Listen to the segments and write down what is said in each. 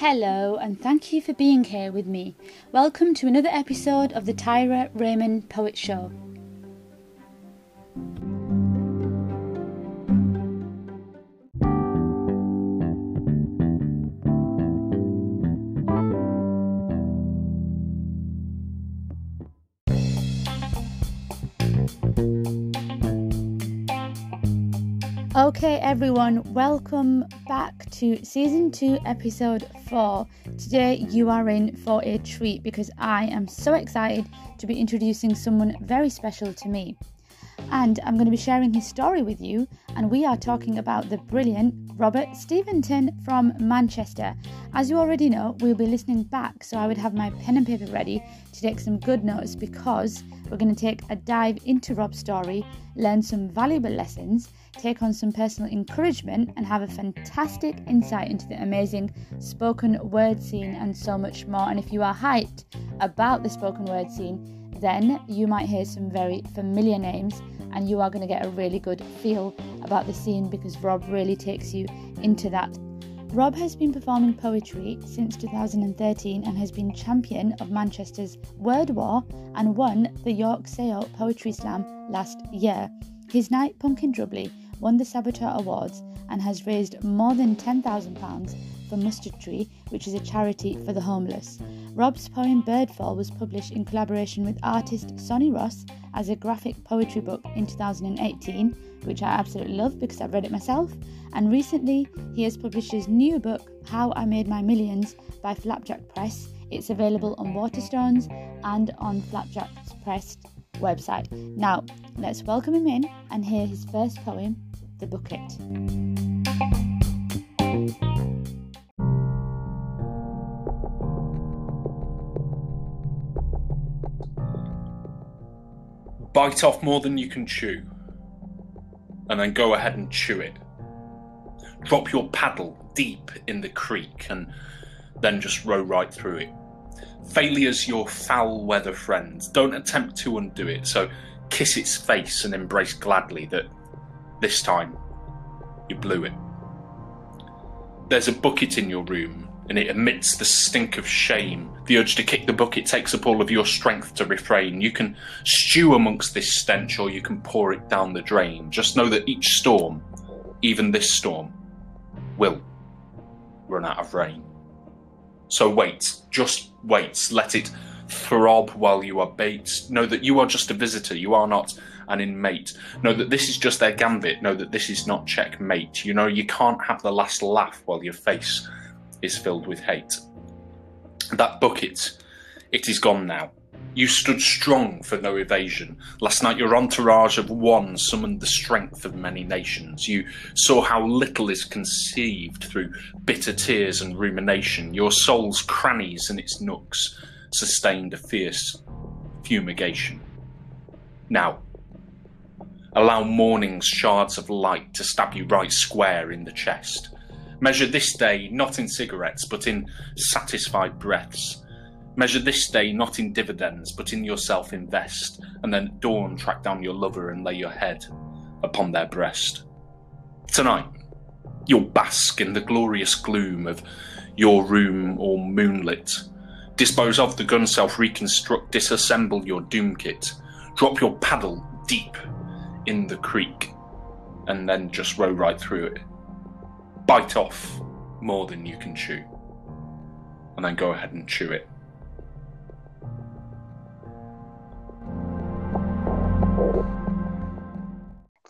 Hello, and thank you for being here with me. Welcome to another episode of the Tyra Raymond Poet Show. Okay, everyone, welcome back to season two, episode four. Today, you are in for a treat because I am so excited to be introducing someone very special to me. And I'm going to be sharing his story with you, and we are talking about the brilliant Robert Steventon from Manchester. As you already know, we'll be listening back, so I would have my pen and paper ready to take some good notes because we're going to take a dive into Rob's story, learn some valuable lessons take on some personal encouragement, and have a fantastic insight into the amazing spoken word scene and so much more. And if you are hyped about the spoken word scene, then you might hear some very familiar names and you are going to get a really good feel about the scene because Rob really takes you into that. Rob has been performing poetry since 2013 and has been champion of Manchester's Word War and won the York Sale Poetry Slam last year. His night Punk in Drublic won the Saboteur Awards and has raised more than £10,000 for Mustard Tree, which is a charity for the homeless. Rob's poem Birdfall was published in collaboration with artist Sonny Ross as a graphic poetry book in 2018, which I absolutely love because I've read it myself. And recently, he has published his new book, How I Made My Millions, by Flapjack Press. It's available on Waterstones and on Flapjack's Press website. Now, let's welcome him in and hear his first poem, the bucket. Bite off more than you can chew, and then go ahead and chew it. Drop your paddle deep in the creek and then just row right through it. Failure's your foul weather friend. Don't attempt to undo it, so kiss its face and embrace gladly that this time, you blew it. There's a bucket in your room, and it emits the stink of shame. The urge to kick the bucket takes up all of your strength to refrain. You can stew amongst this stench, or you can pour it down the drain. Just know that each storm, even this storm, will run out of rain. So wait, just wait. Let it throb while you are bait. Know that you are just a visitor. You are not and in mate. Know that this is just their gambit. Know that this is not checkmate. You know, you can't have the last laugh while your face is filled with hate. That bucket, it is gone now. You stood strong for no evasion. Last night, your entourage of one summoned the strength of many nations. You saw how little is conceived through bitter tears and rumination. Your soul's crannies and its nooks sustained a fierce fumigation. Now, Allow morning's shards of light to stab you right square in the chest. Measure this day not in cigarettes, but in satisfied breaths. Measure this day not in dividends, but in yourself invest, and then at dawn track down your lover and lay your head upon their breast. Tonight, you'll bask in the glorious gloom of your room all moonlit. Dispose of the gun self, reconstruct, disassemble your doom kit. Drop your paddle deep in the creek and then just row right through it. Bite off more than you can chew. And then go ahead and chew it.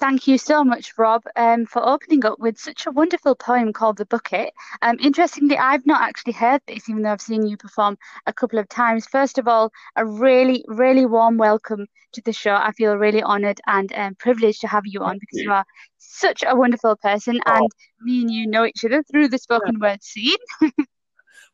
Thank you so much, Rob, um, for opening up with such a wonderful poem called The Bucket. Um, interestingly, I've not actually heard this, even though I've seen you perform a couple of times. First of all, a really, really warm welcome to the show. I feel really honoured and um, privileged to have you on because you are such a wonderful person, oh. and me and you know each other through the spoken yeah. word scene.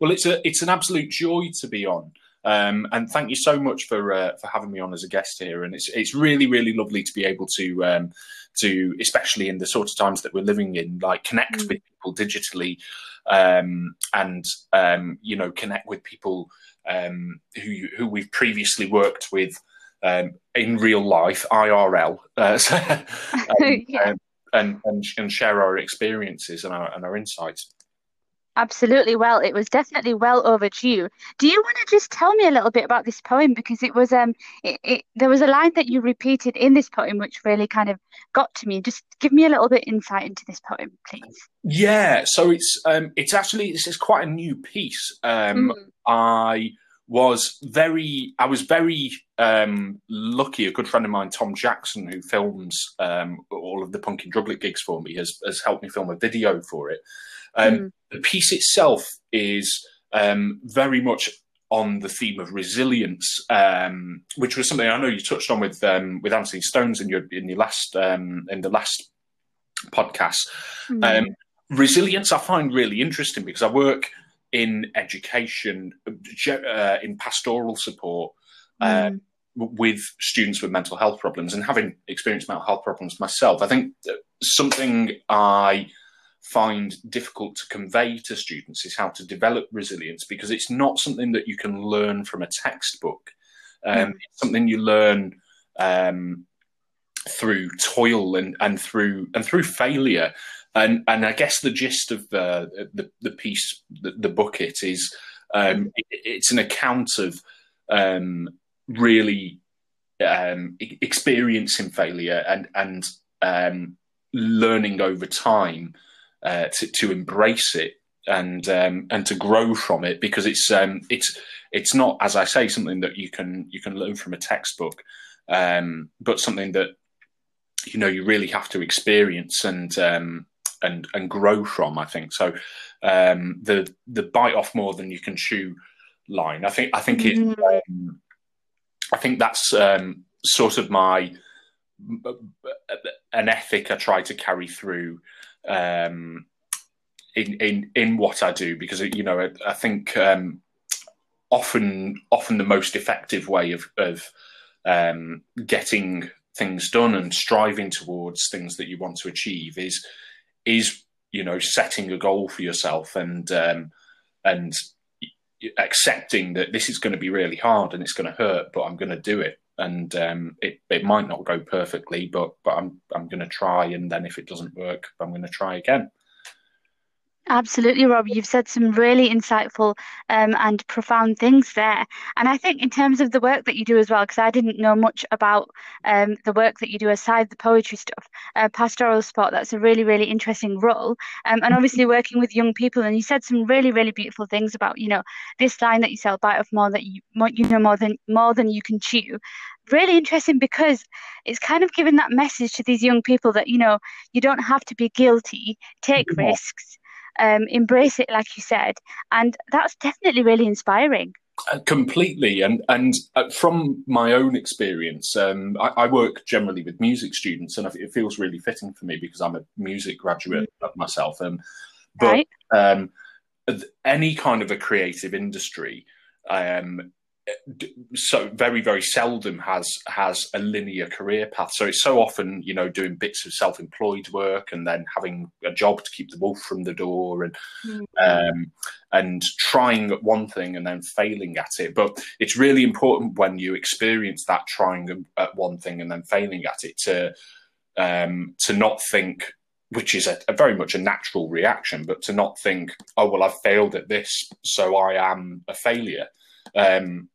well, it's a it's an absolute joy to be on. Um, and thank you so much for uh, for having me on as a guest here. And it's it's really really lovely to be able to um, to especially in the sort of times that we're living in, like connect mm. with people digitally, um, and um, you know connect with people um, who who we've previously worked with um, in real life IRL. Uh, so, yeah. and, and and share our experiences and our and our insights. Absolutely. Well, it was definitely well overdue. Do you want to just tell me a little bit about this poem because it was um it, it, there was a line that you repeated in this poem which really kind of got to me. Just give me a little bit insight into this poem, please. Yeah, so it's um it's actually this is quite a new piece. Um mm. I was very I was very um, lucky. A good friend of mine, Tom Jackson, who films um, all of the Punk in Drublic gigs for me, has has helped me film a video for it. Um, mm. The piece itself is um, very much on the theme of resilience, um, which was something I know you touched on with um, with Anthony Stones in your in your last in the last podcast. Mm. resilience, I find really interesting because I work in education, uh, in pastoral support uh, mm. with students with mental health problems, and having experienced mental health problems myself, I think something I find difficult to convey to students is how to develop resilience because it's not something that you can learn from a textbook. Um, mm. It's something you learn um, through toil and, and through and through failure. And and I guess the gist of the the, the piece, the, the bucket, is um, it, it's an account of um, really um, experiencing failure and and um, learning over time uh, to, to embrace it and um, and to grow from it because it's um, it's it's not as I say something that you can you can learn from a textbook, um, but something that you know you really have to experience and um, and and grow from. I think so. Um, the the bite off more than you can chew line. I think I think it. Mm. Um, I think that's um, sort of my an ethic I try to carry through um, in in in what I do because you know I, I think um, often often the most effective way of of um, getting things done and striving towards things that you want to achieve is is you know setting a goal for yourself and um, and accepting that this is going to be really hard and it's going to hurt, but I'm going to do it. And um, it it might not go perfectly, but but I'm I'm going to try. And then if it doesn't work, I'm going to try again. Absolutely, Rob. You've said some really insightful um, and profound things there. And I think, in terms of the work that you do as well, because I didn't know much about um, the work that you do aside the poetry stuff, uh, pastoral sport, that's a really, really interesting role. Um, and obviously, working with young people. And you said some really, really beautiful things about, you know, this line that you sell, bite off more that you, you know, more than more than you can chew really interesting because it's kind of giving that message to these young people that you know you don't have to be guilty take yeah. risks um, embrace it, like you said, and that's definitely really inspiring. Uh, completely, and and uh, from my own experience, um, I, I, work generally with music students, and it feels really fitting for me because I'm a music graduate mm. myself. Um, but right. um, any kind of a creative industry, um, so very very seldom has has a linear career path so it's so often you know doing bits of self-employed work and then having a job to keep the wolf from the door and mm-hmm. um, and trying at one thing and then failing at it but it's really important when you experience that trying at one thing and then failing at it to um, to not think which is a, a, very much a natural reaction, but to not think, oh well, I've failed at this, so I am a failure. Um,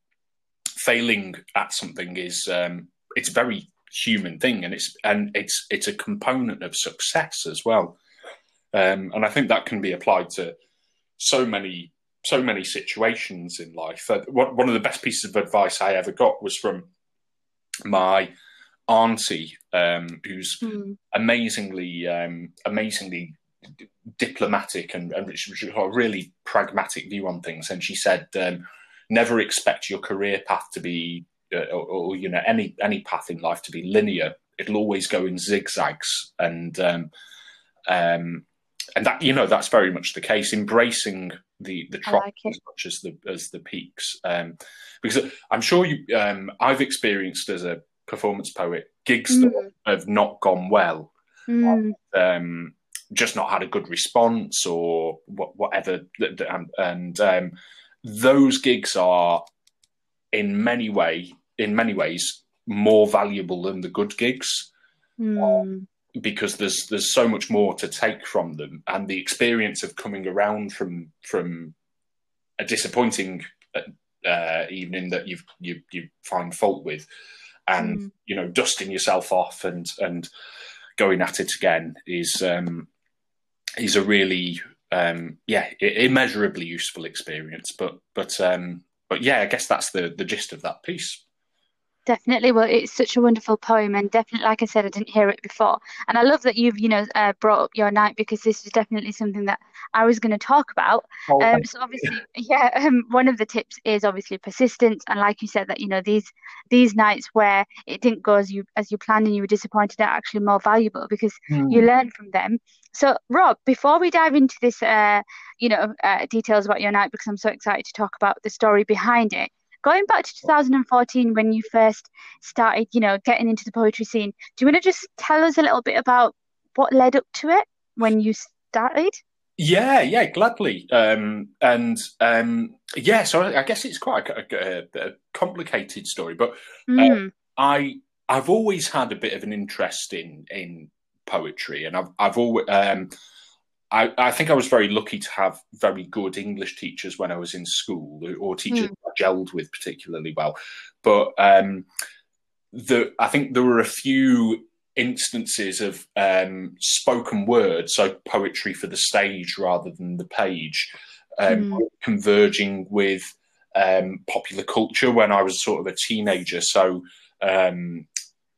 failing at something is um, it's a very human thing, and it's and it's it's a component of success as well. Um, and I think that can be applied to so many so many situations in life. Uh, one of the best pieces of advice I ever got was from my auntie, um, who's mm. amazingly um, amazingly diplomatic and, and a really pragmatic view on things. And she said, um, never expect your career path to be uh, or, or, you know any any path in life to be linear. It'll always go in zigzags. And um, um, and that you know that's very much the case. Embracing the the troughs like as much as the as the peaks. Um, because i'm sure you um, i've experienced as a performance poet gigs mm. that have not gone well. Mm. um, just not had a good response or whatever and, and um, those gigs are in many way in many ways more valuable than the good gigs. Mm. because there's there's so much more to take from them, and the experience of coming around from from a disappointing uh, evening that you've you you find fault with, and mm. you know dusting yourself off and and going at it again is um, is a really um, yeah immeasurably useful experience. But but um, but yeah, I guess that's the the gist of that piece. Definitely. Well, it's such a wonderful poem, and definitely, like I said, I didn't hear it before, and I love that you've, you know, uh, brought up your night because this is definitely something that I was going to talk about. Oh, um, so obviously, yeah, um, one of the tips is obviously persistence, and like you said, that you know these these nights where it didn't go as you as you planned and you were disappointed are actually more valuable because mm. you learn from them. So, Rob, before we dive into this, uh, you know, uh, details about your night, because I'm so excited to talk about the story behind it going back to 2014 when you first started, you know, getting into the poetry scene, do you want to just tell us a little bit about what led up to it when you started? Yeah, yeah, gladly. Um, and um, yeah, so I, guess it's quite a, a, a complicated story, but mm. uh, I I've always had a bit of an interest in in poetry, and I've I've always um, I, I, think I was very lucky to have very good English teachers when I was in school, or teachers mm. I gelled with particularly well. But um, the I think there were a few instances of um, spoken word, so poetry for the stage rather than the page, um, mm. converging with um, popular culture when I was sort of a teenager. So um,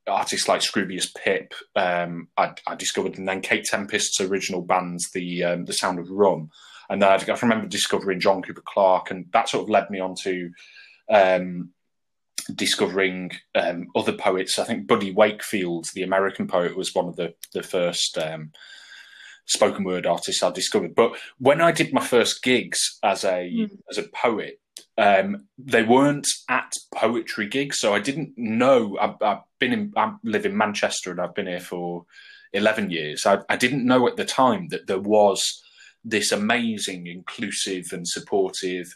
artists like Scroobius Pip, um, I, I, discovered, and then Kate Tempest's original bands, the um, the Sound of Rum, and I, I remember discovering John Cooper Clarke, and that sort of led me on to um, discovering um, other poets. I think Buddy Wakefield, the American poet, was one of the the first um, spoken word artists I discovered. But when I did my first gigs as a mm. as a poet, um, they weren't at poetry gigs, so I didn't know. I've, I've, been in, I live in Manchester, and I've been here for eleven years. I, I, didn't know at the time that there was this amazing, inclusive, and supportive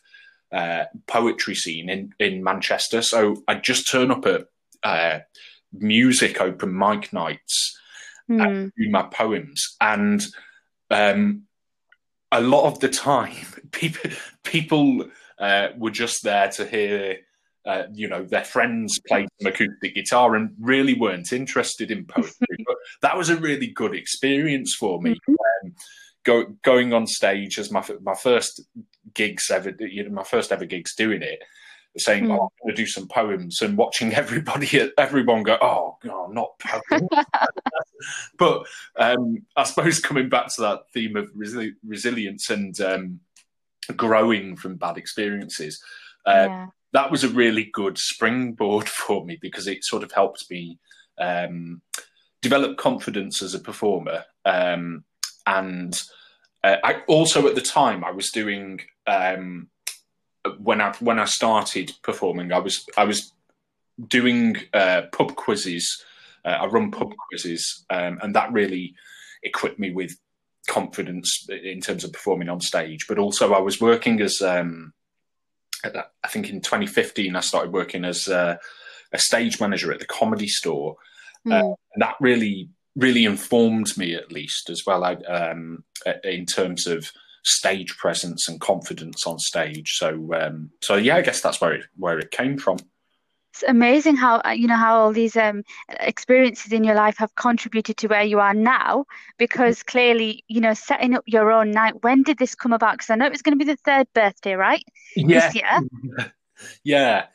uh, poetry scene in in Manchester. So I'd just turn up at uh, music open mic nights mm. and do my poems, and um, a lot of the time, people people uh, were just there to hear, uh, you know, their friends played some acoustic guitar and really weren't interested in poetry. but that was a really good experience for me. Mm-hmm. Um, go, going on stage as my my first gigs ever, you know, my first ever gigs doing it saying, mm. "Oh, I'm going to do some poems," and watching everybody, everyone go, "Oh, God, not poems." but um, I suppose coming back to that theme of resi- resilience and um, growing from bad experiences. Uh, yeah. That was a really good springboard for me because it sort of helped me um, develop confidence as a performer. Um, and uh, I also at the time I was doing um, when I when I started performing, I was I was doing uh, pub quizzes. Uh, I run pub quizzes, um, and that really equipped me with confidence in terms of performing on stage. But also, I was working as um, I think in 2015, I started working as a, a stage manager at the Comedy Store, mm. uh, and that really really informed me at least as well I, um, in terms of stage presence and confidence on stage. So um, so yeah, I guess that's where it, where it came from it's amazing how uh, you know how all these um, experiences in your life have contributed to where you are now because clearly you know setting up your own night when did this come about because i know it was going to be the third birthday right yeah. this year yeah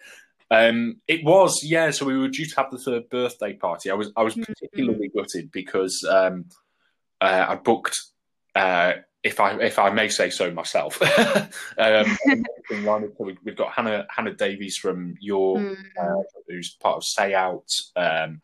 um, it was yeah so we were due to have the third birthday party i was i was mm-hmm. particularly mm-hmm. gutted because um, uh, i booked uh, if I if I may say so myself. um, we've got Hannah Hannah Davies from York, mm. uh, who's part of Say Owt. Um,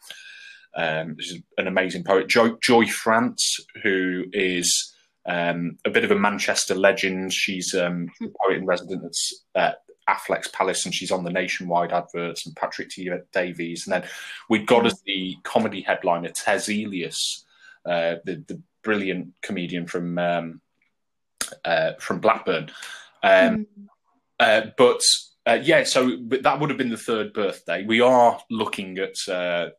um, is an amazing poet. Joy, Joy France, who is um, a bit of a Manchester legend. She's um, a poet in residence at Affleck's Palace, and she's on the nationwide adverts. And Patrick T. Davies, and then we've got as the comedy headliner Tez Ilyas, uh, the the brilliant comedian from um, uh, from Blackburn. Um, mm. uh, but uh, yeah, so but that would have been the third birthday. We are looking at uh,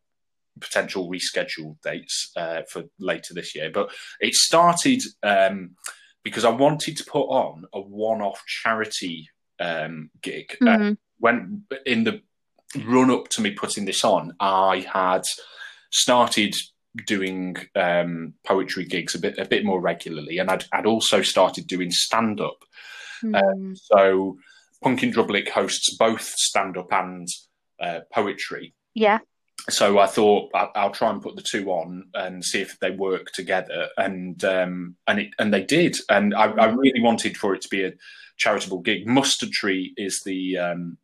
potential rescheduled dates uh, for later this year. But it started um, because I wanted to put on a one-off charity um, gig. Uh, Mhm. when in the run up to me putting this on, I had started doing um, poetry gigs a bit a bit more regularly, and I'd, I'd also started doing stand up. Mm. So Punk in Drublic hosts both stand up and uh, poetry. yeah. So I thought I- I'll try and put the two on and see if they work together, and um, and it and they did, and I, I really wanted for it to be a charitable gig. Mustard Tree is the um,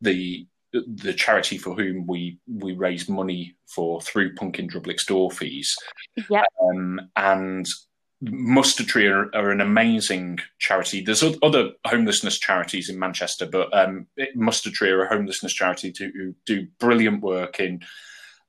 the the charity for whom we we raise money for through Punk in Drublic store fees, Yeah. um, and Mustard Tree are, are an amazing charity. There's other homelessness charities in Manchester, but um, Mustard Tree are a homelessness charity to, who do brilliant work in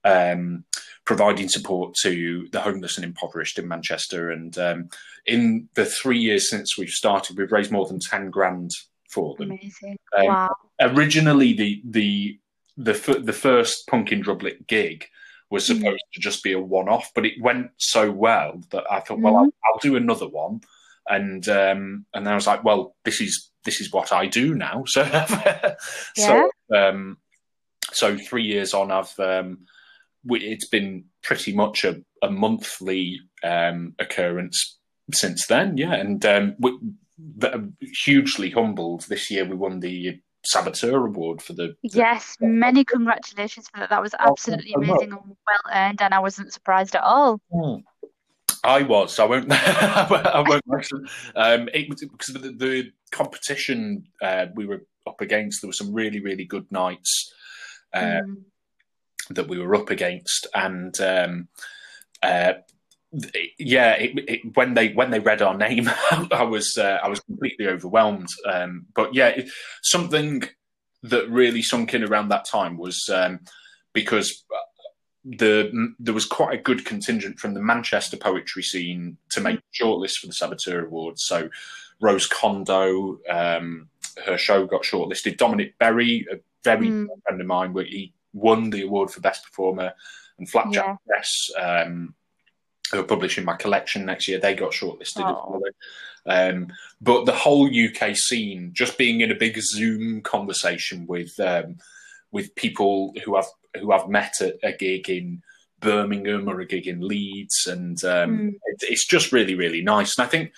um, providing support to the homeless and impoverished in Manchester. And um, in the three years since we've started, we've raised more than ten grand for them Amazing. Um, wow. originally the the the f- the first Punk in Drublic gig was Mhm. supposed to just be a one off, but it went so well that I thought, well, I'll, I'll do another one, and um, and then I was like, well, this is this is what I do now. So so um, so three years on, I've um, we, it's been pretty much a, a monthly um, occurrence since then. Yeah, and um, we, hugely humbled. This year we won the Saboteur Award for the. Yes, many congratulations for that. That was absolutely so much. amazing and well earned, and I wasn't surprised at all. I was. I won't. I won't mention. Um, it was because the, the competition uh, we were up against. There were some really, really good nights uh, Mm. that we were up against, and um, uh, yeah, it, it, when they when they read our name, I was uh, I was completely overwhelmed. Um, but yeah, it, something that really sunk in around that time was um, because the there was quite a good contingent from the Manchester poetry scene to make the shortlist for the Saboteur Awards. So Rose Condo, um, her show got shortlisted. Dominic Berry, a very Mm. friend of mine, where he won the award for best performer, and Flapjack Yeah. Press, um, who are publishing my collection next year, they got shortlisted. as Oh. well. Um, but the whole UK scene, just being in a big Zoom conversation with um, with people who I've who I've met at a gig in Birmingham or a gig in Leeds, and um, Mm. it, it's just really really nice. And I think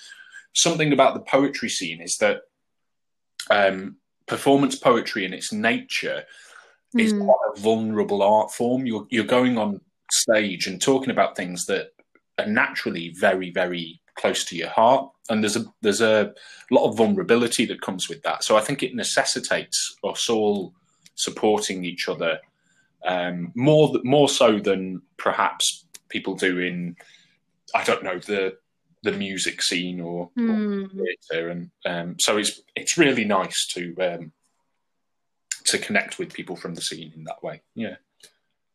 something about the poetry scene is that um, performance poetry in its nature is Mm. quite a vulnerable art form. You're you're going on stage and talking about things that are naturally very very close to your heart, and there's a there's a lot of vulnerability that comes with that. So I think it necessitates us all supporting each other um, more more so than perhaps people do in I don't know the the music scene or, or Mm. theatre, and um, so it's it's really nice to um, to connect with people from the scene in that way. Yeah,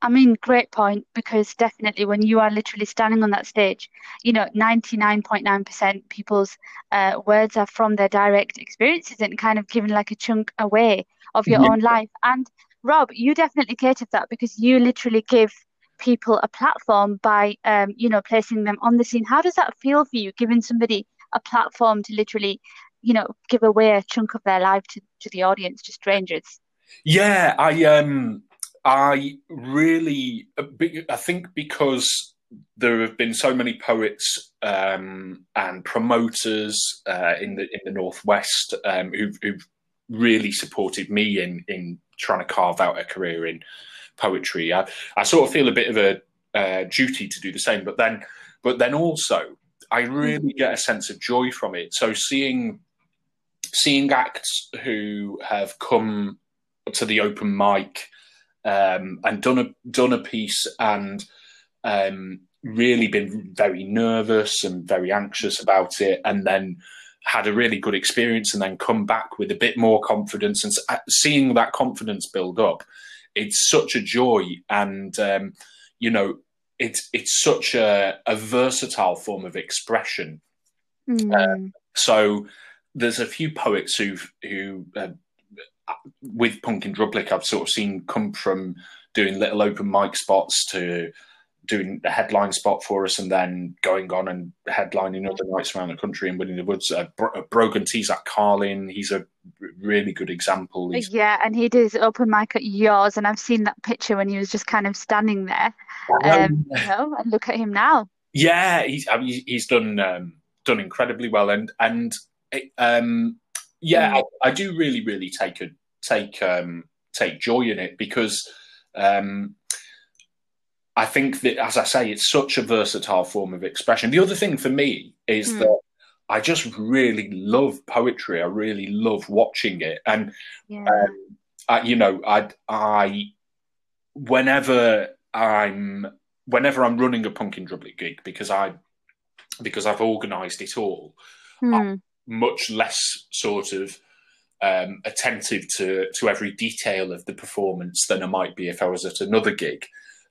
I mean, great point, because definitely when you are literally standing on that stage, you know, 99.9% people's uh, words are from their direct experiences and kind of giving like a chunk away of your Yeah. own life. And Rob, you definitely cater for that because you literally give people a platform by, um, you know, placing them on the scene. How does that feel for you, giving somebody a platform to literally, you know, give away a chunk of their life to, to the audience, to strangers? yeah. I um I really I think because there have been so many poets um, and promoters uh, in the in the northwest um, who've, who've really supported me in in trying to carve out a career in poetry. I, I sort of feel a bit of a uh, duty to do the same, but then but then also I really get a sense of joy from it. So seeing seeing acts who have come to the open mic um, and done a done a piece and um, really been very nervous and very anxious about it, and then had a really good experience, and then come back with a bit more confidence, and uh, seeing that confidence build up, it's such a joy, and um, you know, it's it's such a, a versatile form of expression Mm. so there's a few poets who've who uh, with Punk in Drublic I've sort of seen come from doing little open mic spots to doing the headline spot for us and then going on and headlining other nights around the country and winning the woods. Uh, Bro- Brogan at Carlin. He's a really good example. He's, yeah, and he did his open mic at yours, and I've seen that picture when he was just kind of standing there. Um, you know, and look at him now. Yeah, he's I mean, he's done um, done incredibly well, and and um, yeah. I, I, do really really take a take um, take joy in it because um, I think that, as I say, it's such a versatile form of expression. The other thing for me is mm. that I just really love poetry. I really love watching it, and yeah. um, I, you know, I, I, whenever I'm, whenever I'm running a Punk in Drublic gig, because I, because I've organised it all, mm. Much less sort of um, attentive to to every detail of the performance than I might be if I was at another gig.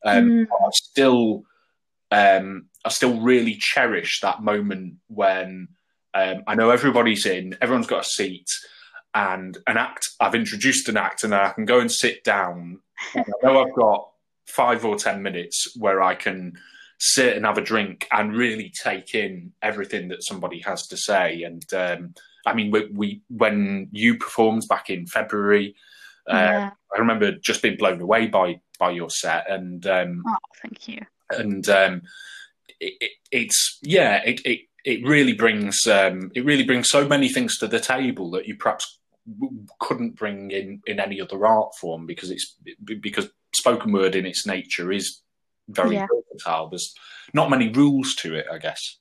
Um, mm. I still, um, I still really cherish that moment when um, I know everybody's in, everyone's got a seat, and an act. I've introduced an act, and I can go and sit down. And I know I've got five or ten minutes where I can sit and have a drink and really take in everything that somebody has to say. And um, I mean, we, we, when you performed back in February, uh, yeah. I remember just being blown away by by your set, and um, oh, thank you. And um, it, it, it's yeah, it, it it really brings um, it really brings so many things to the table that you perhaps couldn't bring in in any other art form because it's because spoken word in its nature is very yeah. versatile. There's not many rules to it, I guess.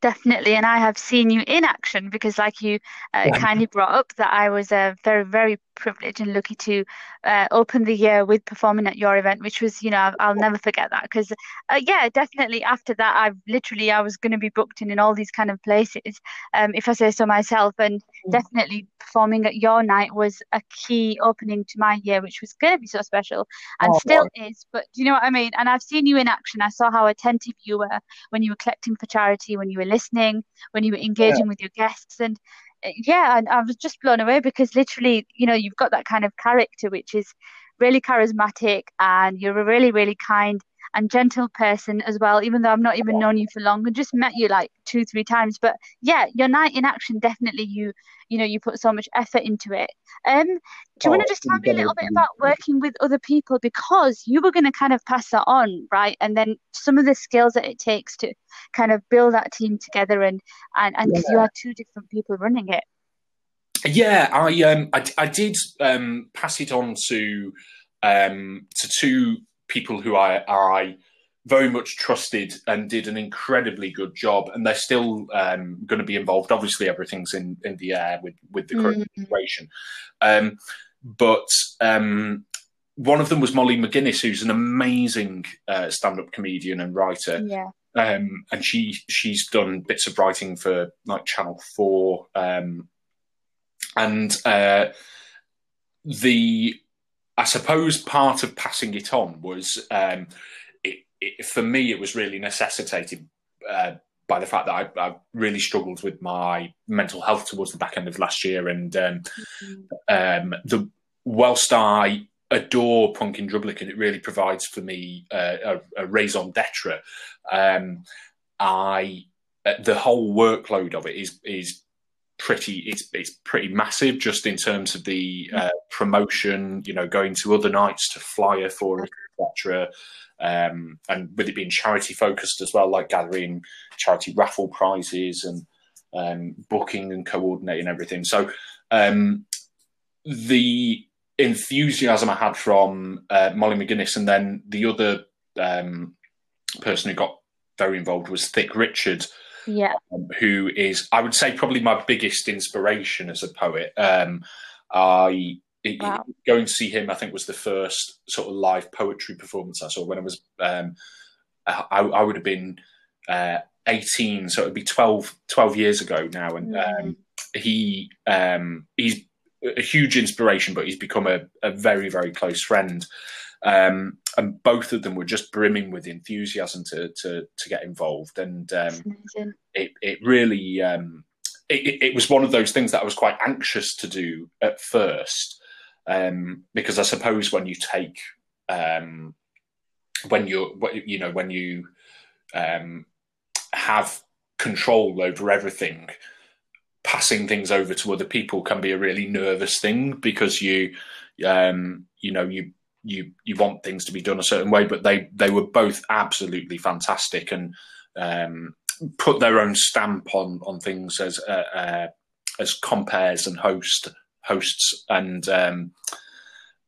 Definitely, and I have seen you in action because, like you uh, kindly brought up, that I was uh, very, very privileged and lucky to uh, open the year with performing at your event, which was, you know, I'll never forget that because, uh, yeah, definitely after that, I've literally I was going to be booked in in all these kind of places, um, if I say so myself, and mm. definitely performing at your night was a key opening to my year, which was going to be so special and oh, still boy. is. But do you know what I mean? And I've seen you in action. I saw how attentive you were when you were collecting for charity, when you were listening, when you were engaging yeah. with your guests, and yeah, and I was just blown away because literally, you know, you've got that kind of character which is really charismatic, and you're a really, really kind and gentle person as well, even though I've not even known you for long and just met you like two, three times. But yeah, your night in action definitely you you know, you put so much effort into it. Um, do you oh, want to just tell me a little bit about working with other people because you were going to kind of pass that on, right? And then some of the skills that it takes to kind of build that team together and and and yeah. you had two different people running it. Yeah, I um I, I did um pass it on to um to two people who I I very much trusted and did an incredibly good job, and they're still um, going to be involved. Obviously, everything's in, in the air with with the current mm-hmm. situation, um, but um, one of them was Molly McGuinness, who's an amazing uh, stand up comedian and writer. Yeah. Um, and she she's done bits of writing for like Channel Four, um, and uh, the I suppose part of passing it on was um, it, for me, it was really necessitated uh, by the fact that I, I, really struggled with my mental health towards the back end of last year, and um, mm-hmm. um, the whilst I adore Punk in Drublic and it really provides for me uh, a, a, raison d'être, um, I uh, the whole workload of it is is pretty it's it's pretty massive just in terms of the uh, promotion you know going to other nights to flyer for it etc um, and with it being charity focused as well, like gathering charity raffle prizes and um, booking and coordinating everything. So um, the enthusiasm I had from uh, Molly McGuinness, and then the other um, person who got very involved was Thick Richard. Yeah. Um, who is, I would say, probably my biggest inspiration as a poet. Um, I wow. going to see him, I think, was the first sort of live poetry performance I saw when I was. Um, I, I, would have been uh, 18, so it would be 12, 12 years ago now, and mm. um, he um, he's a huge inspiration, but he's become a, a very very close friend. Um, and both of them were just brimming with enthusiasm to to, to get involved, and um, it it really um, it, it, was one of those things that I was quite anxious to do at first, um, because I suppose when you take um, when you're you know when you um, have control over everything passing things over to other people can be a really nervous thing because you um, you know you you you want things to be done a certain way but they they were both absolutely fantastic and um, put their own stamp on on things as uh, uh, as compères and host hosts and um,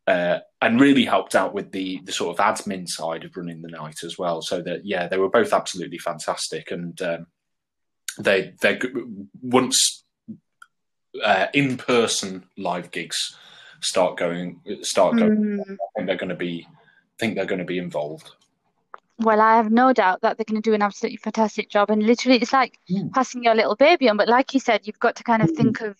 uh, and really helped out with the the sort of admin side of running the night as well. So that yeah, they were both absolutely fantastic, and um, they they once uh, in person live gigs start going start going. Mm. I think they're going to be think they're going to be involved. Well, I have no doubt that they're going to do an absolutely fantastic job. And literally, it's like mm. passing your little baby on. But like you said, you've got to kind of mm. think of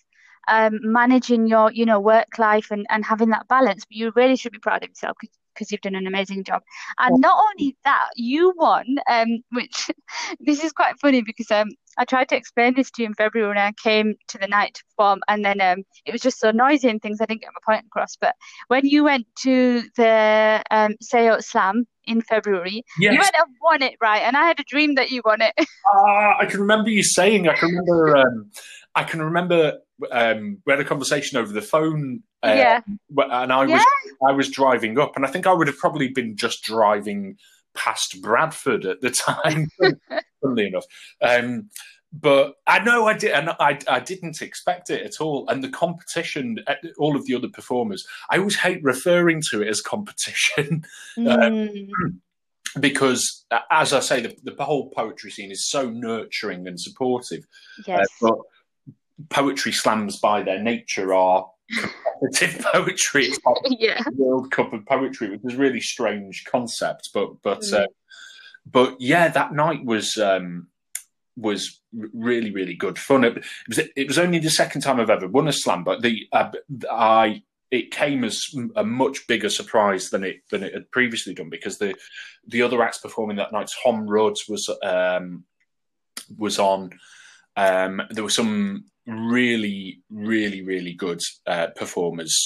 um, managing your, you know, work life and, and having that balance. But you really should be proud of yourself because you've done an amazing job. And not only that, you won, um, which this is quite funny because um, I tried to explain this to you in February when I came to the night to perform, and then um, it was just so noisy and things. I didn't get my point across. But when you went to the um, Say Owt Slam in February, yes. you might have won it, right? And I had a dream that you won it. uh, I can remember you saying. I can remember. Um, I can remember um, we had a conversation over the phone. Uh, yeah. And I was yeah. I was driving up, and I think I would have probably been just driving past Bradford at the time. funnily enough. Um, but I know I did, and I, I didn't expect it at all. And the competition, uh, all of the other performers, I always hate referring to it as competition. Mm. Um, because uh, as I say, the, the, whole poetry scene is so nurturing and supportive. Yes. Uh, but poetry slams by their nature are competitive poetry. It's like yeah. World Cup of poetry, which is a really strange concept. But but mm. uh, but yeah, that night was um, was really really good fun. It, it, was it was only the second time I've ever won a slam, but the uh, I it came as a much bigger surprise than it than it had previously done because the the other acts performing that night, Tom Rhodes was um, was on. Um, there were some really, really, really good uh, performers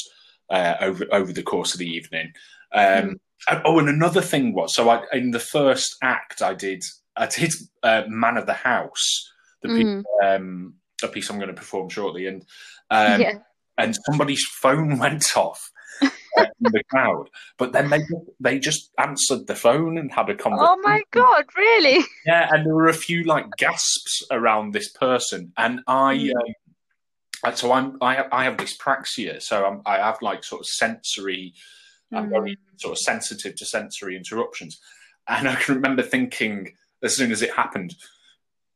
uh, over over the course of the evening. Um, mm. Oh, and another thing was so I, in the first act I did I did uh, Man of the House, the mm. piece, um, a piece I'm going to perform shortly, and um, yeah. and somebody's phone went off. In the crowd, but then they they just answered the phone and had a conversation. Oh my god, really? Yeah, and there were a few like gasps around this person, and I mm. um, so I'm I have, I have dyspraxia, so I'm, i have like sort of sensory. Mm. I'm very mm. sort of sensitive to sensory interruptions, and I can remember thinking as soon as it happened,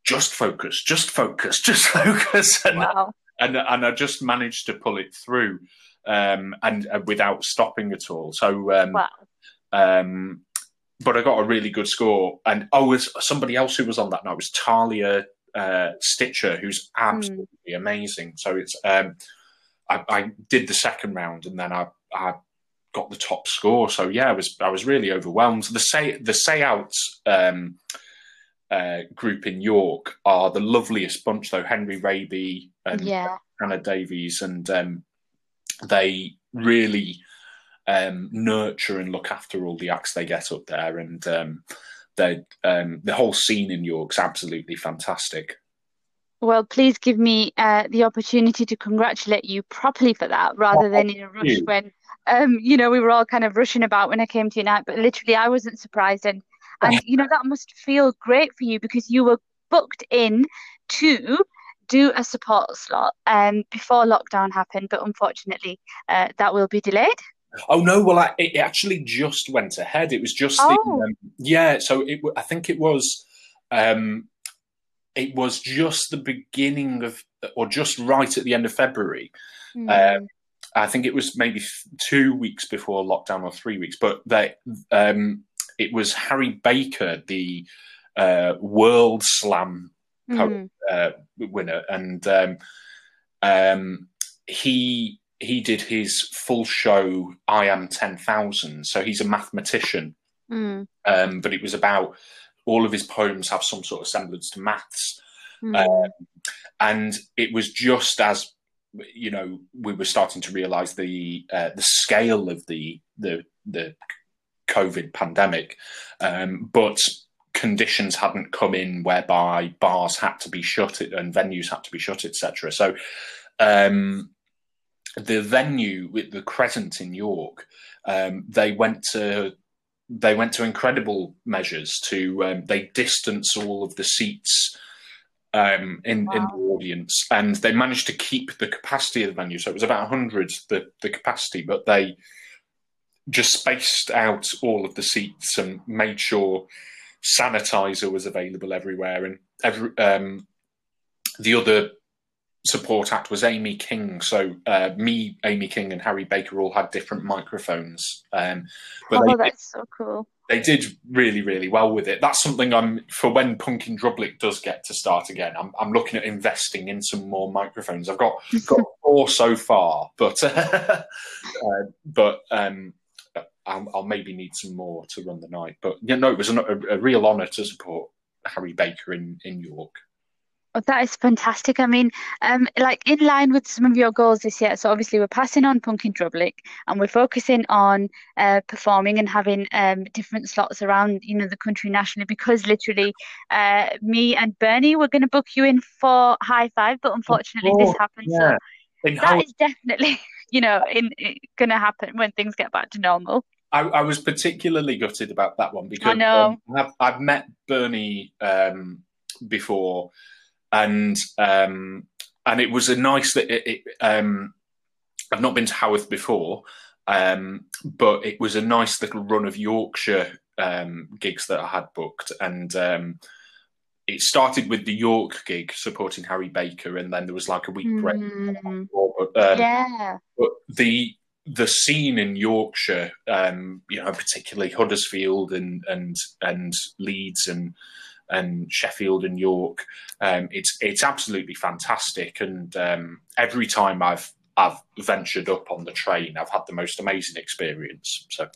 just focus, just focus, just focus, and wow. and, and I just managed to pull it through, um, and uh, without stopping at all. So, um, wow. um, but I got a really good score, and oh, was somebody else who was on that night was Talia uh, Stitcher, who's absolutely mm. amazing. So it's um, I, I, did the second round and then I, I got the top score. So yeah, I was I was really overwhelmed. The say the say outs um, uh, group in York are the loveliest bunch though. Henry Raby and yeah. Hannah Davies, and um, they really um, nurture and look after all the acts they get up there. And um, um, the whole scene in York's absolutely fantastic. Well, please give me uh, the opportunity to congratulate you properly for that, rather oh, than in a rush you. when, um, you know, we were all kind of rushing about when I came to Unite. But literally, I wasn't surprised, and and you know that must feel great for you because you were booked in to do a support slot um, before lockdown happened, but unfortunately, uh, that will be delayed. Oh no! Well, I, it actually just went ahead. It was just oh. the, um, yeah. So it, I think it was, um, it was just the beginning of, or just right at the end of February. Mm. Um, I think it was maybe two weeks before lockdown or three weeks, but they, um, it was Harry Baker, the uh, World Slam mm. uh, winner, and um, um, he he did his full show I am 10,000 so he's a mathematician mm. um, but it was about all of his poems have some sort of semblance to maths mm. um, and it was just as you know we were starting to realize the uh, the scale of the the the COVID pandemic, um, but conditions hadn't come in whereby bars had to be shut and venues had to be shut, etc. So um, the venue with the Crescent in York, um, they went to they went to incredible measures to um, they distance all of the seats um, in, wow. in the audience, and they managed to keep the capacity of the venue. So it was about hundred the the capacity, but they just spaced out all of the seats and made sure sanitizer was available everywhere, and every um, the other support act was Amy King. So uh, me, Amy King, and Harry Baker all had different microphones. Um, but oh, they, that's so cool. They did really, really well with it. That's something I'm for when Punk in Drublic does get to start again. I'm, I'm looking at investing in some more microphones. I've got got four so far, but uh, but um, I'll, I'll, maybe need some more to run the night. But yeah, no, it was a, a real honour to support Harry Baker in in York. Oh, that is fantastic. I mean, um, like in line with some of your goals this year. So obviously we're passing on Punk in Drublic and we're focusing on uh, performing and having um, different slots around, you know, the country nationally. Because literally, uh, me and Bernie were going to book you in for High Five, but unfortunately this happened. Yeah. So in that how... is definitely, you know, in, in going to happen when things get back to normal. I, I, was particularly gutted about that one because um, I've, I've, met Bernie um, before and um, and it was a nice that it, it um, I've not been to Haworth before, um, but it was a nice little run of Yorkshire um, gigs that I had booked, and um, it started with the York gig supporting Harry Baker, and then there was like a week break. Mm. But, um, yeah, but the the scene in Yorkshire, um, you know, particularly Huddersfield and and and Leeds and and Sheffield and York. Um, it's it's absolutely fantastic, and um, every time I've I've ventured up on the train, I've had the most amazing experience. So,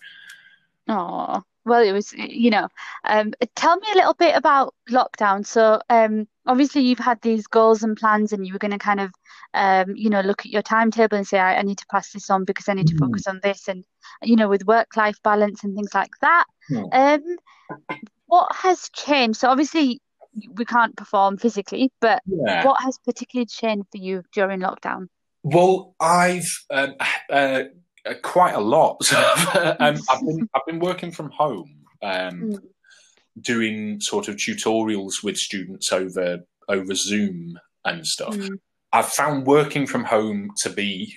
oh well, it was you know. Um, tell me a little bit about lockdown. So, um, obviously you've had these goals and plans, and you were going to kind of um, you know look at your timetable and say I, I, need to pass this on because I need to mm. focus on this, and you know with work life balance and things like that. Mm. Um, what has changed? So obviously we can't perform physically, but yeah. what has particularly changed for you during lockdown? Well, I've um, uh, uh, quite a lot. um, I've been I've been working from home, um, mm. doing sort of tutorials with students over over Zoom and stuff. Mm. I've found working from home to be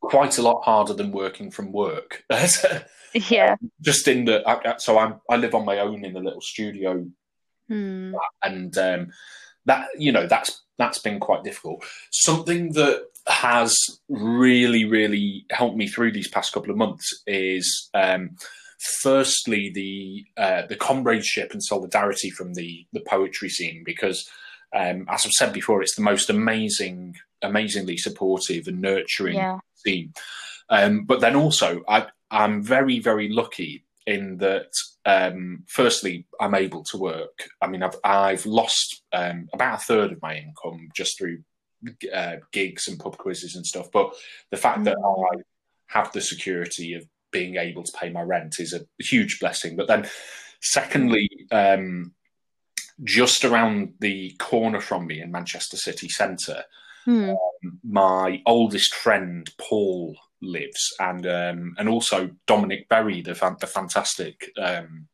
quite a lot harder than working from work. Yeah. Just in the so I I live on my own in a little studio, hmm. and um, that you know that's that's been quite difficult. Something that has really really helped me through these past couple of months is. Um, firstly, the uh, the comradeship and solidarity from the the poetry scene, because um, as I've said before, it's the most amazing, amazingly supportive and nurturing yeah. scene. Um, but then also, I, I'm very, very lucky in that. Um, firstly, I'm able to work. I mean, I've I've lost um, about a third of my income just through uh, gigs and pub quizzes and stuff. But the fact mm. that I have the security of being able to pay my rent is a huge blessing. But then, secondly, um, just around the corner from me in Manchester City Centre, mm. um, my oldest friend Paul lives, and um, and also Dominic Berry, the fan- the fantastic um,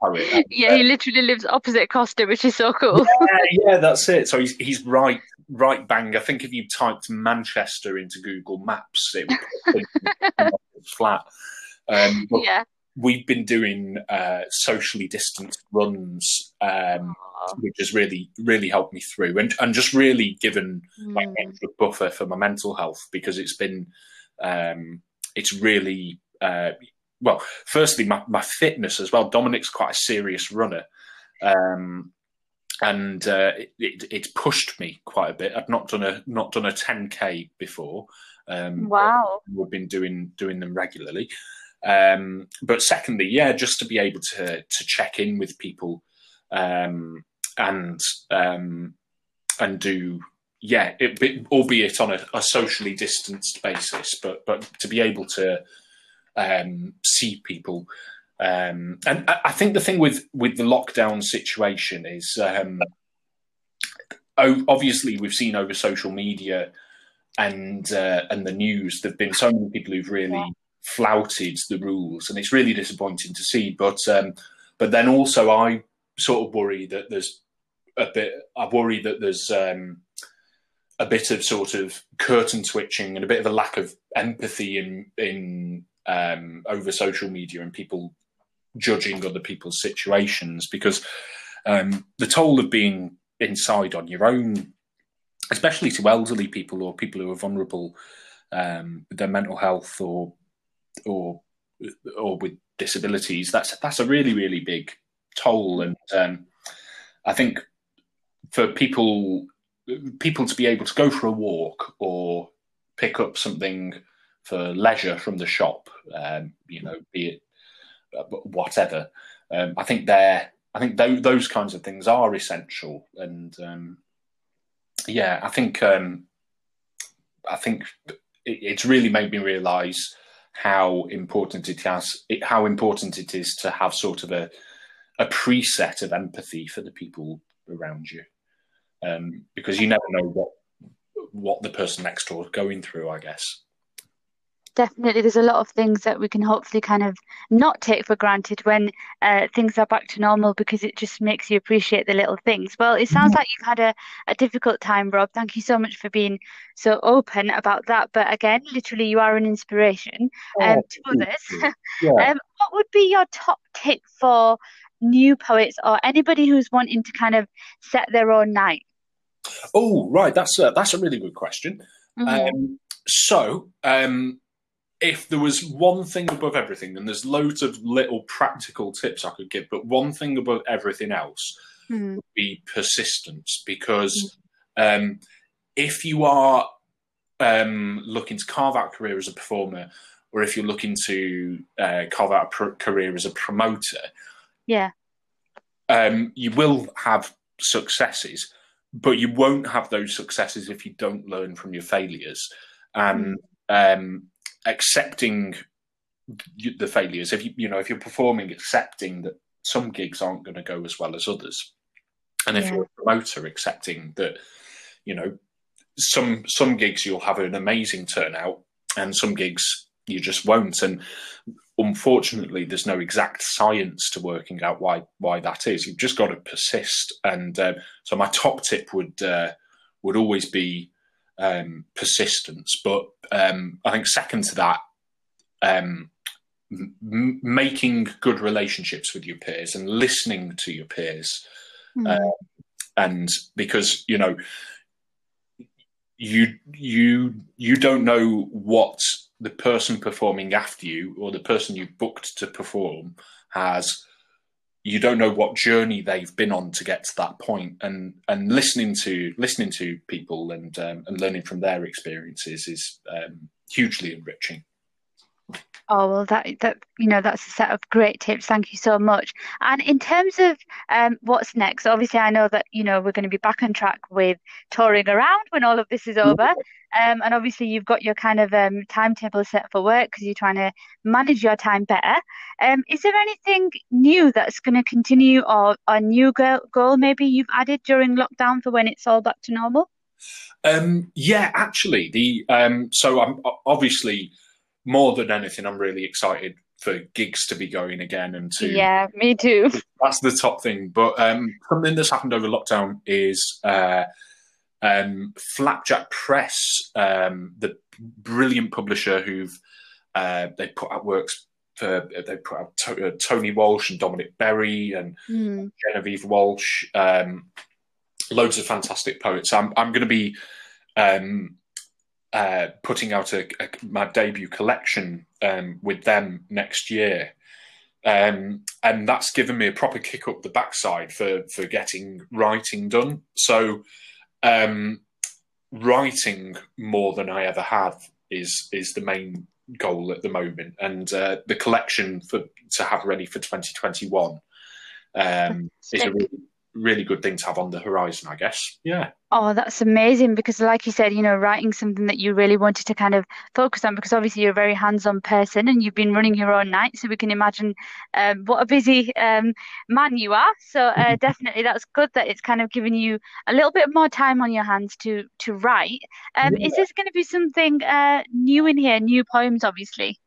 poet. yeah, he literally lives opposite Costa, which is so cool. yeah, yeah, that's it. So he's he's right right bang. I think if you typed Manchester into Google Maps, it would flat. Um, yeah. We've been doing uh, socially distanced runs, um, which has really, really helped me through, and and just really given mm. like extra buffer for my mental health because it's been um, it's really uh, well. Firstly, my, my fitness as well. Dominic's quite a serious runner, um, and uh, it, it, it's pushed me quite a bit. I've not done a not done a 10k before. Um, wow, we've been doing doing them regularly. Um, but secondly, yeah, just to be able to to check in with people um, and um, and do yeah, it, it, albeit on a, a, socially distanced basis, but but to be able to um, see people Um, and I, I think the thing with with the lockdown situation is um, obviously we've seen over social media and uh, and the news there've been so many people who've really Yeah. flouted the rules, and it's really disappointing to see. But um, but then also I sort of worry that there's a bit. I worry that there's um, a bit of sort of curtain twitching and a bit of a lack of empathy in in um, over social media and people judging other people's situations because um, the toll of being inside on your own, especially to elderly people or people who are vulnerable um, with their mental health or or or with disabilities, that's that's a really really big toll, and um, I think for people people to be able to go for a walk or pick up something for leisure from the shop, um, you know, be it uh, whatever. Um, I think they're I think those, those kinds of things are essential, and um, yeah, I think um, I think it, it's really made me realise how important it has, it, how important it is to have sort of a a preset of empathy for the people around you, um, because you never know what what the person next door is going through. I guess. definitely there's a lot of things that we can hopefully kind of not take for granted when uh, things are back to normal because it just makes you appreciate the little things. Well, it sounds like you've had a, a difficult time, Rob. Thank you so much for being so open about that. But again, literally, you are an inspiration um, Oh, to others. Yeah. Um, what would be your top tip for new poets or anybody who's wanting to kind of set their own night? Oh, right. That's a, that's a really good question. Mhm. Um, so, um, if there was one thing above everything, and there's loads of little practical tips I could give, but one thing above everything else Mhm. would be persistence. Because um, if you are um, looking to carve out a career as a performer, or if you're looking to uh, carve out a pr- career as a promoter, Yeah. um, you will have successes, but you won't have those successes if you don't learn from your failures and um, accepting the failures. If you you know if you're performing, accepting that some gigs aren't going to go as well as others, and if Yeah. you're a promoter, accepting that you know some some gigs you'll have an amazing turnout, and some gigs you just won't, and unfortunately, there's no exact science to working out why why that is. You've just got to persist. And uh, so, my top tip would uh, would always be um, persistence. But um, I think second to that, um, m- making good relationships with your peers and listening to your peers Mhm. and because you know you you you don't know what the person performing after you or the person you've booked to perform has you don't know what journey they've been on to get to that point. And and listening to listening to people and um, and learning from their experiences is um, hugely enriching Oh, well, that that you know, that's a set of great tips. Thank you so much. And in terms of um, what's next, obviously, I know that you know we're going to be back on track with touring around when all of this is over. Um, and obviously, you've got your kind of um, timetable set for work because you're trying to manage your time better. Um, is there anything new that's going to continue, or a new goal, goal maybe you've added during lockdown for when it's all back to normal? Um, yeah, actually, the um, so I'm obviously more than anything, I'm really excited for gigs to be going again and to Yeah, me too. that's the top thing. But um, something that's happened over lockdown is uh, um, Flapjack Press, um, the brilliant publisher who've uh, they put out works for they put out to- uh, Tony Walsh and Dominic Berry and Hmm. Genevieve Walsh, um, loads of fantastic poets. I'm I'm going to be um, uh, putting out a, a, my debut collection um, with them next year, um, and that's given me a proper kick up the backside for for getting writing done. So, um, writing more than I ever have is is the main goal at the moment, and uh, the collection for to have ready for 2021 um, is a really, really good thing to have on the horizon, I guess. Yeah. Oh, that's amazing because, like you said, you know, writing something that you really wanted to kind of focus on because obviously you're a very hands-on person and you've been running your own night, so we can imagine um, what a busy um, man you are. So uh, definitely, that's good that it's kind of given you a little bit more time on your hands to to write. Um, yeah. Is this going to be something uh, new in here? New poems, obviously.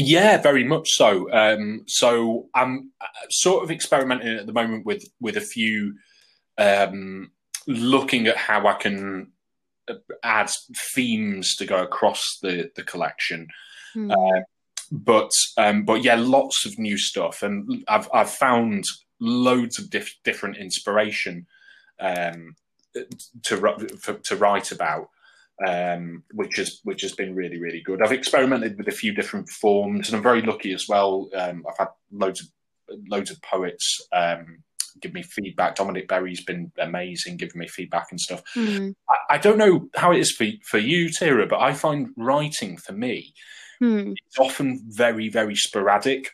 Yeah, very much so. Um, so I'm uh, sort of experimenting at the moment with with a few, um, looking at how I can uh, add themes to go across the the collection. Mm. Uh, but um, but yeah, lots of new stuff, and I've I've found loads of diff- different inspiration um, to for, to write about um, which has which has been really really good. I've experimented with a few different forms, and I'm very lucky as well. Um, I've had loads of loads of poets um, give me feedback. Dominic Berry's been amazing, giving me feedback and stuff. Mm. I, I, don't know how it is for for you, Tyra, but I find writing for me mm. it's often very very sporadic.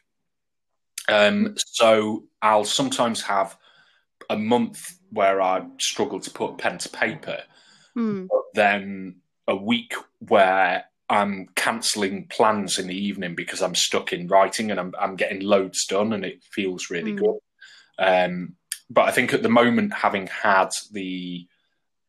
Um, so I'll sometimes have a month where I struggle to put pen to paper Mm. But then a week where I'm cancelling plans in the evening because I'm stuck in writing and I'm, I'm getting loads done and it feels really mm. good. Um, but I think at the moment, having had the,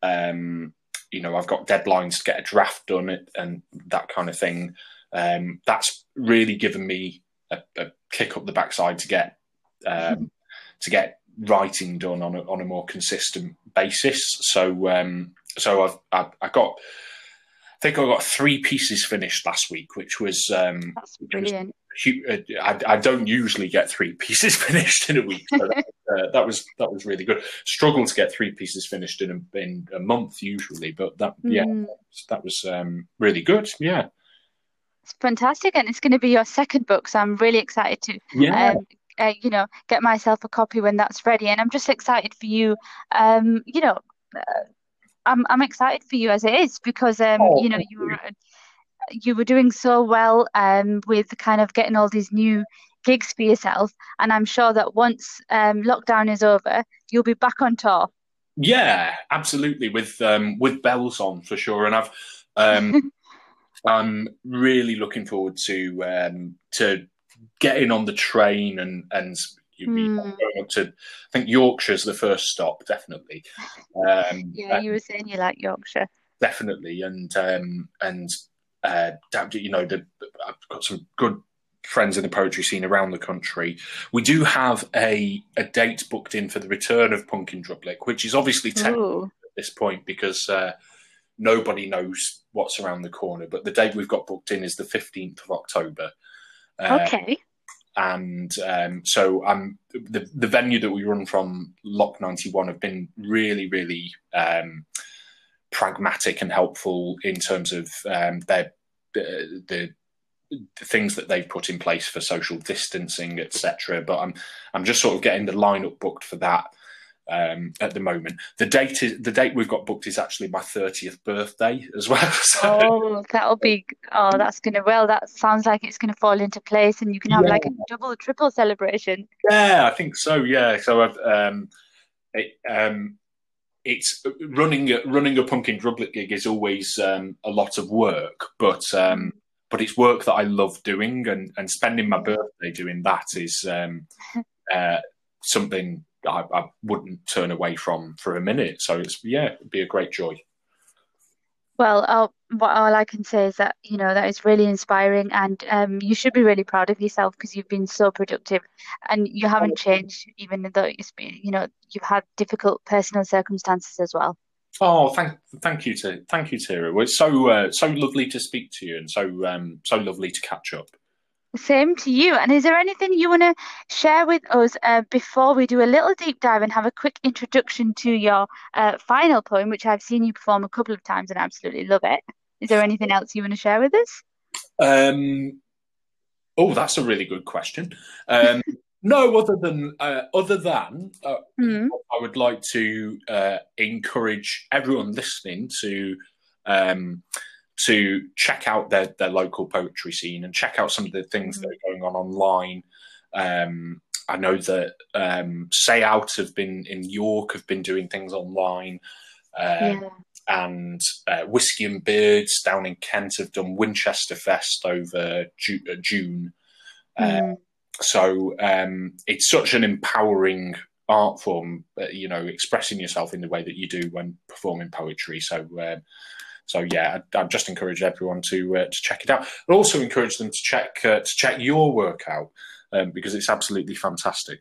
um, you know, I've got deadlines to get a draft done and that kind of thing. Um, that's really given me a, a, kick up the backside to get um, to get writing done on a, on a more consistent basis. So um, so I've, I, I got, I think I got three pieces finished last week, which was um, that's brilliant. Was, I, I, don't usually get three pieces finished in a week. So that, uh, that, was that was really good. Struggle to get three pieces finished in a, in a month usually, but that mm. yeah, that was um, really good. Yeah. It's fantastic, and it's going to be your second book, so I'm really excited to yeah. Um, uh, you know, get myself a copy when that's ready. And I'm just excited for you, um, you know, uh, I'm I'm excited for you as it is because um oh, you know you were you were doing so well um with kind of getting all these new gigs for yourself. And I'm sure that once um lockdown is over you'll be back on tour. Yeah, absolutely with um with bells on for sure. And I've um I'm really looking forward to um to getting on the train and and you mm. going up to I think Yorkshire's the first stop, definitely. Um, yeah, you were saying you like Yorkshire. Definitely, and um, and uh, you know, the, I've got some good friends in the poetry scene around the country. We do have a a date booked in for the return of Punk in Drublic, which is obviously technical at this point because uh, nobody knows what's around the corner. But the date we've got booked in is the fifteenth of October. Uh, okay and um, so the the venue that we run from Lock ninety one have been really really um, pragmatic and helpful in terms of um, their the, the, the things that they've put in place for social distancing, etc. But I'm I'm just sort of getting the lineup booked for that um, at the moment. The date is the date we've got booked is actually my thirtieth birthday as well. So. Oh, that'll be oh, that's gonna well. That sounds like it's gonna fall into place, and you can have yeah. like a double, triple celebration. Yeah, I think so. Yeah, so I've um, it, um, it's running running a pumpkin in Drublic gig is always um, a lot of work, but um, but it's work that I love doing, and and spending my birthday doing that is um, uh, something I, I, wouldn't turn away from for a minute. So it's yeah, it'd be a great joy. Well, I'll, what all I can say is that you know that is really inspiring, and um, you should be really proud of yourself because you've been so productive, and you haven't changed, even though it's been, you know you've had difficult personal circumstances as well. Oh, thank thank you to thank you, Tyra. It's so uh, so lovely to speak to you, and so um, so lovely to catch up. Same to you. And is there anything you want to share with us uh, before we do a little deep dive and have a quick introduction to your uh, final poem, which I've seen you perform a couple of times and absolutely love it? Is there anything else you want to share with us? Um, oh, that's a really good question. Um, no, other than uh, other than uh, mm. I would like to uh, encourage everyone listening to. Um, to check out their, their local poetry scene and check out some of the things mm-hmm. that are going on online. Um, I know that um, Say Owt have been in York, have been doing things online. Uh, yeah. And uh, Whiskey and Beards down in Kent have done Winchester Fest over Ju- uh, June. Mm. so um, it's such an empowering art form, uh, you know, expressing yourself in the way that you do when performing poetry. So, um, so yeah, I, I just encourage everyone to uh, to check it out. But also encourage them to check uh, to check your work out um, because it's absolutely fantastic.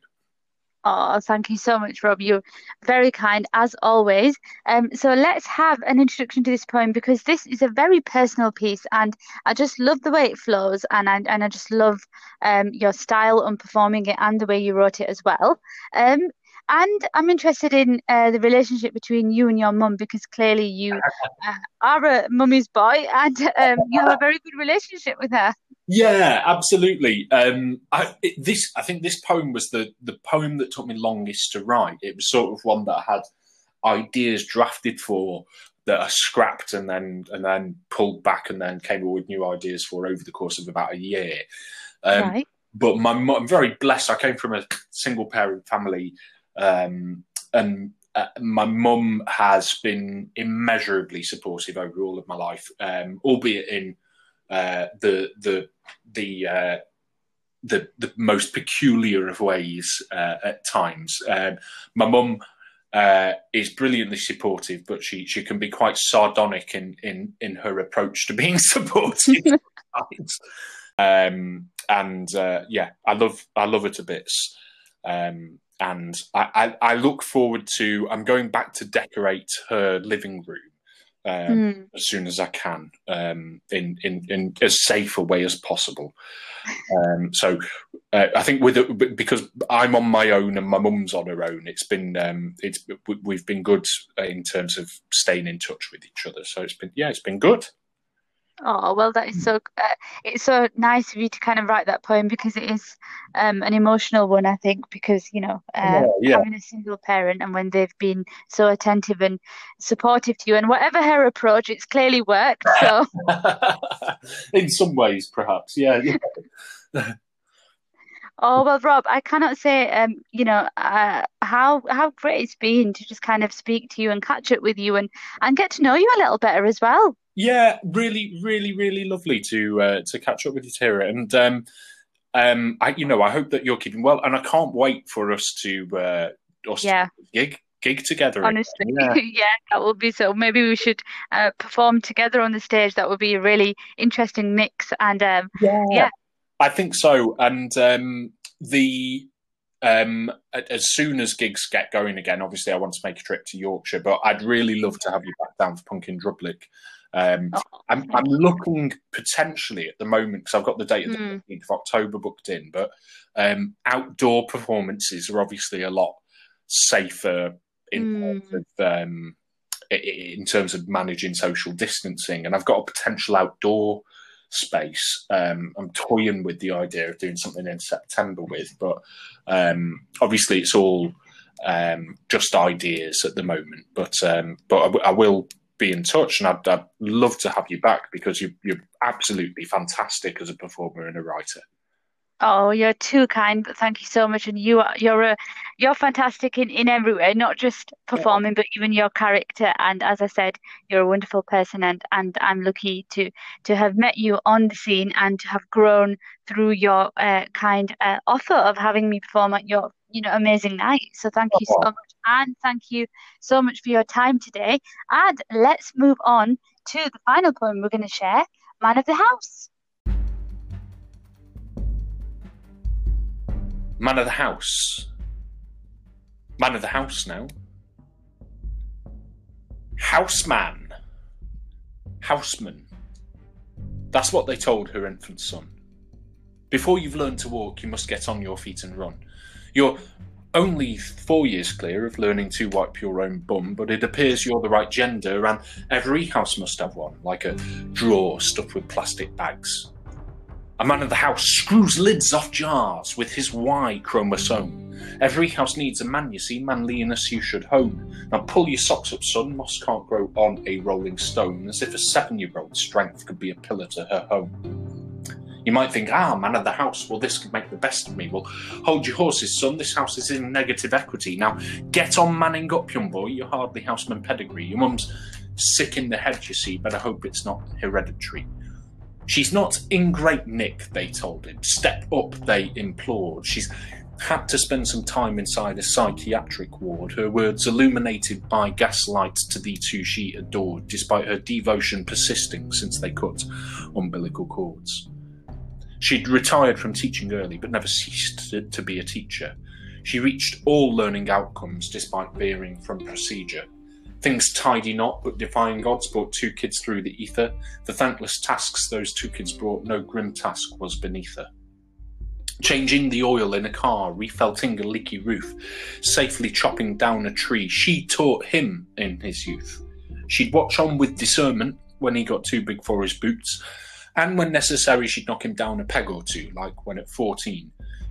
Oh, thank you so much, Rob. You're very kind as always. Um, so let's have an introduction to this poem because this is a very personal piece, and I just love the way it flows, and I, and I just love um, your style on performing it and the way you wrote it as well. Um, and I'm interested in uh, the relationship between you and your mum because clearly you uh, are a mummy's boy, and um, you have a very good relationship with her. Yeah, absolutely. Um, I, it, this, I think, this poem was the the poem that took me longest to write. It was sort of one that I had ideas drafted for that are scrapped and then and then pulled back and then came up with new ideas for over the course of about a year. Um, right. But my, I'm very blessed. I came from a single parent family, um, and uh, my mum has been immeasurably supportive over all of my life, um, albeit in uh, the the the uh, the the most peculiar of ways uh, at times. Um, my mum uh, is brilliantly supportive, but she she can be quite sardonic in in in her approach to being supportive. um, and uh, yeah, I love I love her to bits. Um, and I, I, I look forward to. I'm going back to decorate her living room um, mm. as soon as I can um, in, in, in as safe a way as possible. Um, so uh, I think with it, because I'm on my own and my mum's on her own, it's been um, it's we've been good in terms of staying in touch with each other. So it's been yeah, it's been good. Oh well, that is so. Uh, it's so nice of you to kind of write that poem because it is um, an emotional one. I think because you know uh, yeah, yeah. having a single parent and when they've been so attentive and supportive to you, and whatever her approach, it's clearly worked. So, in some ways, perhaps, yeah. yeah. Oh well, Rob, I cannot say, um, you know, uh, how how great it's been to just kind of speak to you and catch up with you and and get to know you a little better as well. Yeah, really, really, really lovely to uh, to catch up with you, Tara. And um, um, I, you know, I hope that you're keeping well, and I can't wait for us to uh, us yeah. To gig gig together. Honestly, yeah. yeah. that would be so. Maybe we should uh, perform together on the stage. That would be a really interesting mix. And um, yeah. yeah. I think so. And um, the um, as soon as gigs get going again, obviously I want to make a trip to Yorkshire, but I'd really love to have you back down for Punk in Drublic. Um, oh, I'm, I'm, looking potentially at the moment because I've got the date of the mm. 15th of October booked in, but um, outdoor performances are obviously a lot safer in mm. terms of um, in terms of managing social distancing, and I've got a potential outdoor space. Um, I'm toying with the idea of doing something in September with, but um, obviously it's all um, just ideas at the moment. But um, but I, I, will be in touch, and I'd, I'd love to have you back because you, you're absolutely fantastic as a performer and a writer. Oh, you're too kind, thank you so much. And you are you're a you're fantastic in, in every way, not just performing, but even your character. And as I said, you're a wonderful person and, and I'm lucky to to have met you on the scene and to have grown through your uh, kind uh, offer of having me perform at your you know amazing night. So thank you so much. And thank you so much for your time today. And let's move on to the final poem we're going to share, Man of the House. Man of the House. Man of the House now. Houseman. Houseman. That's what they told her infant son. Before you've learned to walk, you must get on your feet and run. You're only four years clear of learning to wipe your own bum, but it appears you're the right gender, and every house must have one, like a drawer stuffed with plastic bags. A man of the house screws lids off jars with his Y chromosome. Every house needs a man, you see, manliness you should hone. Now pull your socks up, son, moss can't grow on a rolling stone, as if a seven year old's strength could be a pillar to her home. You might think, ah, man of the house, well, this could make the best of me. Well, hold your horses, son. This house is in negative equity. Now, get on manning up, young boy. You're hardly houseman pedigree. Your mum's sick in the head, you see. Better hope it's not hereditary. She's not in great nick, they told him. Step up, they implored. She's had to spend some time inside a psychiatric ward, her words illuminated by gaslight to the two she adored, despite her devotion persisting since they cut umbilical cords. She'd retired from teaching early, but never ceased to, to be a teacher. She reached all learning outcomes despite veering from procedure. Things tidy not, but defying gods brought two kids through the ether. The thankless tasks those two kids brought, no grim task was beneath her changing the oil in a car, refelting a leaky roof, safely chopping down a tree. She taught him in his youth. She'd watch on with discernment when he got too big for his boots, and when necessary, she'd knock him down a peg or two, like when at 14.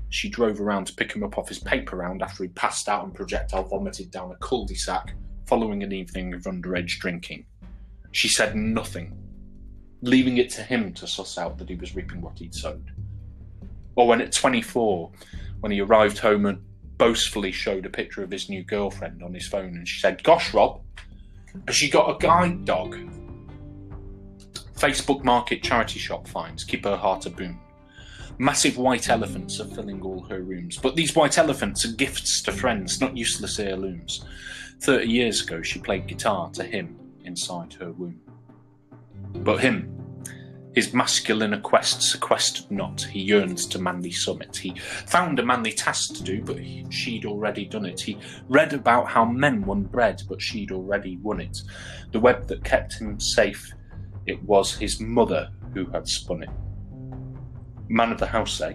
She drove around to pick him up off his paper round after he'd passed out and projectile vomited down a cul de sac following an evening of underage drinking. She said nothing, leaving it to him to suss out that he was reaping what he'd sowed. Or when at 24, when he arrived home and boastfully showed a picture of his new girlfriend on his phone, and she said, Gosh, Rob, has she got a guide dog? Facebook Market charity shop finds keep her heart a boon. Massive white elephants are filling all her rooms, but these white elephants are gifts to friends, not useless heirlooms. Thirty years ago, she played guitar to him inside her womb. But him, his masculine quest sequestered not, he yearns to manly summit. He found a manly task to do, but she'd already done it. He read about how men won bread, but she'd already won it. The web that kept him safe, it was his mother who had spun it. Man of the house, eh?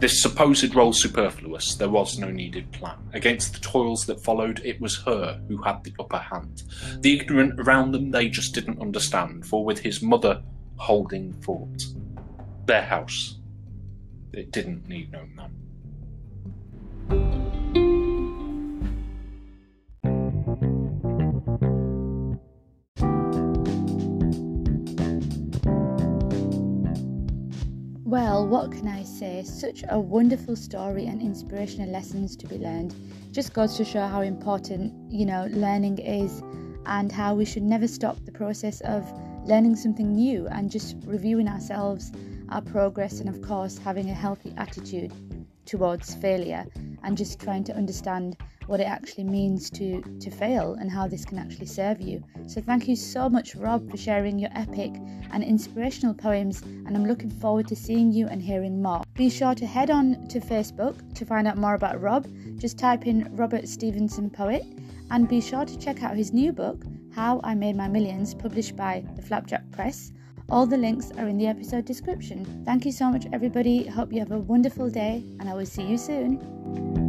This supposed role superfluous, there was no needed plan. Against the toils that followed, it was her who had the upper hand. The ignorant around them, they just didn't understand, for with his mother holding fort. Their house. It didn't need no man. Well, what can I say? Such a wonderful story and inspirational lessons to be learned. Just goes to show how important, you know, learning is and how we should never stop the process of learning something new and just reviewing ourselves, our progress, and of course, having a healthy attitude towards failure and just trying to understand what it actually means to to fail and how this can actually serve you. So thank you so much Rob for sharing your epic and inspirational poems and I'm looking forward to seeing you and hearing more. Be sure to head on to Facebook to find out more about Rob. Just type in Robert Stevenson Poet and be sure to check out his new book how I Made My Millions, published by the Flapjack Press. All the links are in the episode description. Thank you so much, everybody. Hope you have a wonderful day, and I will see you soon.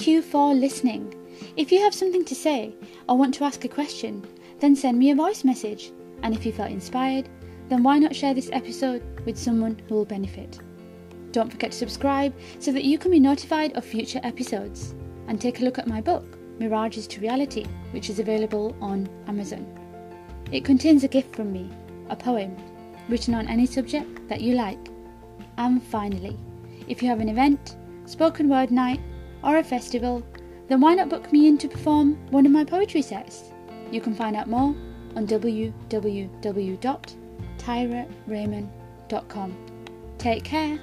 Thank you for listening. If you have something to say or want to ask a question, then send me a voice message. And if you felt inspired, then why not share this episode with someone who will benefit? Don't forget to subscribe so that you can be notified of future episodes. And take a look at my book, Mirages to Reality, which is available on Amazon. It contains a gift from me, a poem, written on any subject that you like. And finally, if you have an event, spoken word night, or a festival, then why not book me in to perform one of my poetry sets? You can find out more on www.tyraraymond.com. Take care.